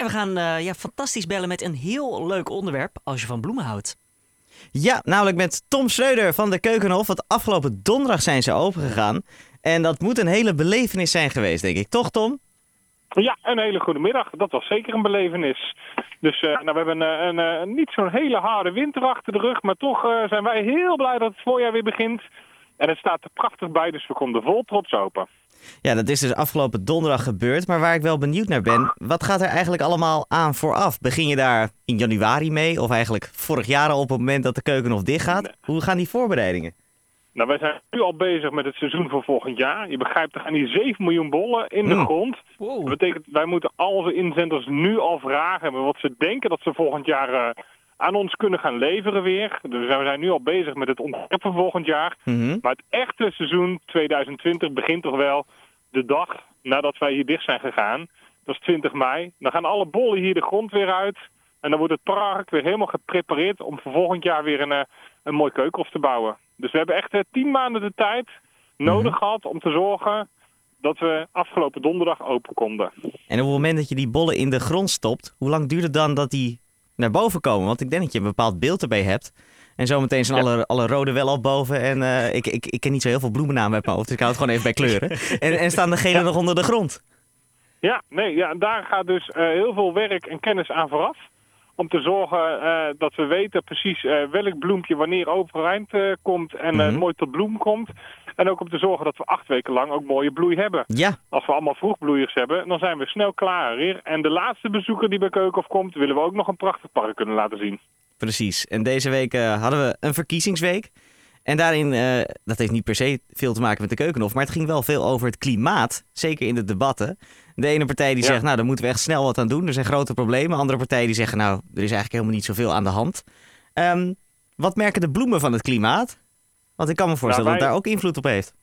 En we gaan uh, ja, fantastisch bellen met een heel leuk onderwerp als je van bloemen houdt. Ja, namelijk met Tom Schreuder van de Keukenhof. Want afgelopen donderdag zijn ze opengegaan. En dat moet een hele belevenis zijn geweest, denk ik. Toch, Tom? Ja, een hele goede middag. Dat was zeker een belevenis. Dus uh, nou, we hebben een, een, een niet zo'n hele harde winter achter de rug. Maar toch uh, zijn wij heel blij dat het voorjaar weer begint. En het staat er prachtig bij, dus we konden vol trots open. Ja, dat is dus afgelopen donderdag gebeurd. Maar waar ik wel benieuwd naar ben, wat gaat er eigenlijk allemaal aan vooraf? Begin je daar in januari mee? Of eigenlijk vorig jaar al op het moment dat de keukenhof dicht gaat? Hoe gaan die voorbereidingen? Nou, wij zijn nu al bezig met het seizoen voor volgend jaar. Je begrijpt, er gaan hier 7 miljoen bollen in de grond. Dat betekent, wij moeten al onze inzenders nu al vragen wat ze denken dat ze volgend jaar uh, aan ons kunnen gaan leveren weer. Dus we zijn nu al bezig met het ontwerpen volgend jaar. Mhm. Maar het echte seizoen 2020 begint toch wel de dag nadat wij hier dicht zijn gegaan. Dat is 20 mei. Dan gaan alle bollen hier de grond weer uit. En dan wordt het park weer helemaal geprepareerd om voor volgend jaar weer een, eh, een mooi keukenhof te bouwen. Dus we hebben echt uh, tien maanden de tijd nodig mhm. gehad om te zorgen dat we afgelopen donderdag open konden. En op het moment dat je die bollen in de grond stopt, hoe lang duurt het dan dat die naar boven komen? Want ik denk dat je een bepaald beeld erbij hebt. En zometeen zijn alle, alle rode wel al boven. En uh, ik, ik, ik ken niet zo heel veel bloemennamen uit mijn hoofd, dus ik hou het gewoon even bij kleuren. en, en staan de gele nog onder de grond? Ja, nee, ja, daar gaat dus uh, heel veel werk en kennis aan vooraf. Om te zorgen uh, dat we weten precies welk bloempje wanneer overeind komt en mm -hmm. mooi tot bloem komt. En ook om te zorgen dat we acht weken lang ook mooie bloei hebben. Ja. Als we allemaal vroegbloeiers hebben, dan zijn we snel klaar weer. En de laatste bezoeker die bij Keukenhof komt, willen we ook nog een prachtig park kunnen laten zien. Precies. En deze week hadden we een verkiezingsweek. En daarin, dat heeft niet per se veel te maken met de Keukenhof, maar het ging wel veel over het klimaat. Zeker in de debatten. De ene partij die ja. zegt, nou, daar moeten we echt snel wat aan doen. Er zijn grote problemen. Andere partijen die zeggen, nou, er is eigenlijk helemaal niet zoveel aan de hand. Um, wat merken de bloemen van het klimaat? Want ik kan me voorstellen nou, wij... dat daar ook invloed op heeft.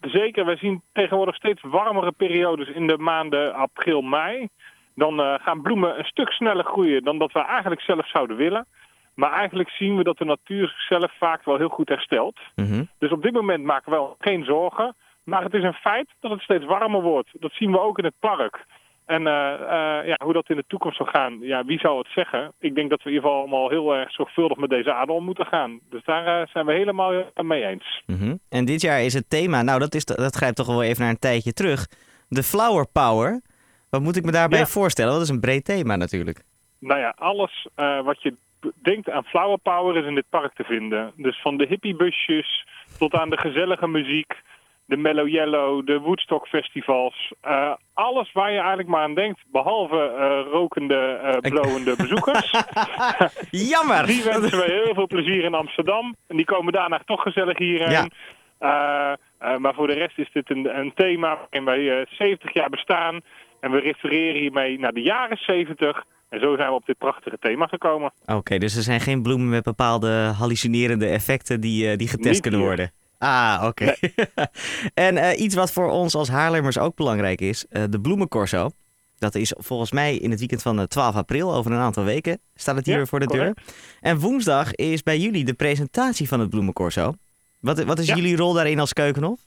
Zeker, wij zien tegenwoordig steeds warmere periodes in de maanden april, mei. Dan uh, gaan bloemen een stuk sneller groeien dan dat we eigenlijk zelf zouden willen. Maar eigenlijk zien we dat de natuur zichzelf vaak wel heel goed herstelt. Mm -hmm. Dus op dit moment maken we wel geen zorgen. Maar het is een feit dat het steeds warmer wordt. Dat zien we ook in het park. En uh, uh, ja, hoe dat in de toekomst zal gaan, ja, wie zou het zeggen? Ik denk dat we in ieder geval allemaal heel erg zorgvuldig met deze aarde om moeten gaan. Dus daar uh, zijn we helemaal mee eens. Mm -hmm. En dit jaar is het thema, nou dat, is, dat grijpt toch wel even naar een tijdje terug. De Flower Power. Wat moet ik me daarbij ja. voorstellen? Dat is een breed thema natuurlijk. Nou ja, alles wat je denkt aan Flower Power is in dit park te vinden. Dus van de hippiebusjes tot aan de gezellige muziek de Mellow Yellow, de Woodstock festivals. Uh, alles waar je eigenlijk maar aan denkt, behalve uh, rokende, uh, blowende bezoekers. Jammer! Die wensen we heel veel plezier in Amsterdam. En die komen daarna toch gezellig hierheen. Ja. maar voor de rest is dit een, een thema waarin wij 70 jaar bestaan. En we refereren hiermee naar de jaren 70. En zo zijn we op dit prachtige thema gekomen. Oké, okay, dus er zijn geen bloemen met bepaalde hallucinerende effecten die, die getest Niet kunnen hier. Ah, oké. Okay. Nee. en uh, iets wat voor ons als Haarlemmers ook belangrijk is, uh, de bloemencorso. Dat is volgens mij in het weekend van 12 april, over een aantal weken, staat het hier ja, voor de correct. deur. En woensdag is bij jullie de presentatie van het bloemencorso. Wat, wat is Ja. jullie rol daarin als Keukenhof?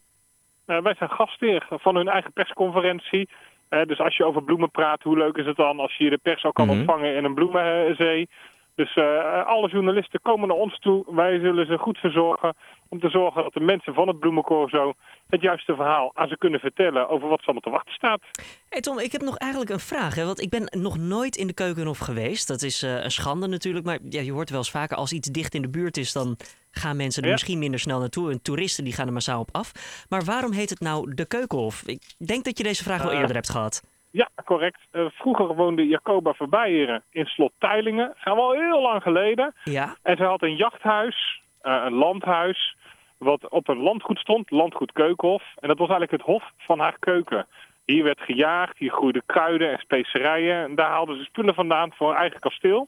Uh, wij zijn gastheer van hun eigen persconferentie. Uh, dus als je over bloemen praat, hoe leuk is het dan als je de pers al kan Mhm. ontvangen in een bloemenzee. Dus uh, alle journalisten komen naar ons toe. Wij zullen ze goed verzorgen om te zorgen dat de mensen van het Bloemencorso het juiste verhaal aan ze kunnen vertellen over wat ze allemaal te wachten staat. Hey Tom, ik heb nog eigenlijk een vraag. Hè? Want ik ben nog nooit in de Keukenhof geweest. Dat is uh, een schande natuurlijk. Maar ja, je hoort wel eens vaker, als iets dicht in de buurt is... dan gaan mensen er Ja. misschien minder snel naartoe. En toeristen die gaan er massaal op af. Maar waarom heet het nou de Keukenhof? Ik denk dat je deze vraag wel Eh, eerder hebt gehad. Ja, correct. Uh, vroeger woonde Jacoba Verbijeren in slot Teilingen. Dat gaan we al heel lang geleden. Ja? En ze had een jachthuis, uh, een landhuis, wat op een landgoed stond, landgoed Keukenhof. En dat was eigenlijk het hof van haar keuken. Hier werd gejaagd, hier groeiden kruiden en specerijen. En daar haalden ze spullen vandaan voor haar eigen kasteel.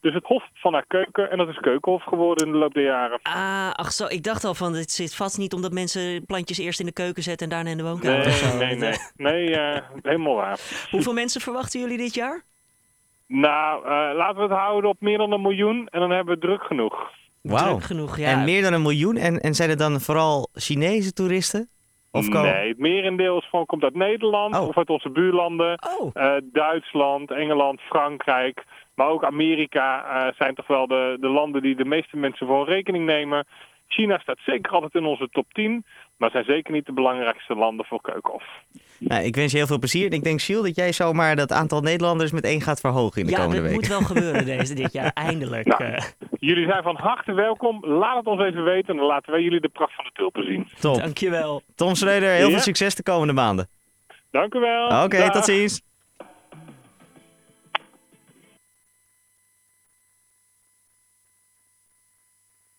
Dus het hof van haar keuken, en dat is Keukenhof geworden in de loop der jaren. Ah, ach zo. Ik dacht al van, dit zit vast niet omdat mensen plantjes eerst in de keuken zetten... en daarna in de woonkamer Nee, of zo. nee, nee. Nee, uh, helemaal waar. Hoeveel mensen verwachten jullie dit jaar? Nou, uh, laten we het houden op meer dan een miljoen en dan hebben we druk genoeg. Wauw. Druk genoeg, ja. En meer dan een miljoen. En, en zijn het dan vooral Chinese toeristen? Of ko- Nee, het merendeel van, komt uit Nederland Oh. of uit onze buurlanden. Oh, Eh, Duitsland, Engeland, Frankrijk, maar ook Amerika eh, zijn toch wel de, de landen die de meeste mensen voor rekening nemen. China staat zeker altijd in onze top 10, maar zijn zeker niet de belangrijkste landen voor keukenhof. Nou, ik wens je heel veel plezier. En ik denk, Giel, dat jij zomaar dat aantal Nederlanders met één gaat verhogen in de ja, komende dat weken. moet wel gebeuren deze, dit jaar. Eindelijk. Nou. eh. Jullie zijn van harte welkom. Laat het ons even weten en dan laten wij jullie de pracht van de tulpen zien. Top. dankjewel. Tom Schreuder, heel Ja. veel succes de komende maanden. Dank u wel. Oké, tot ziens.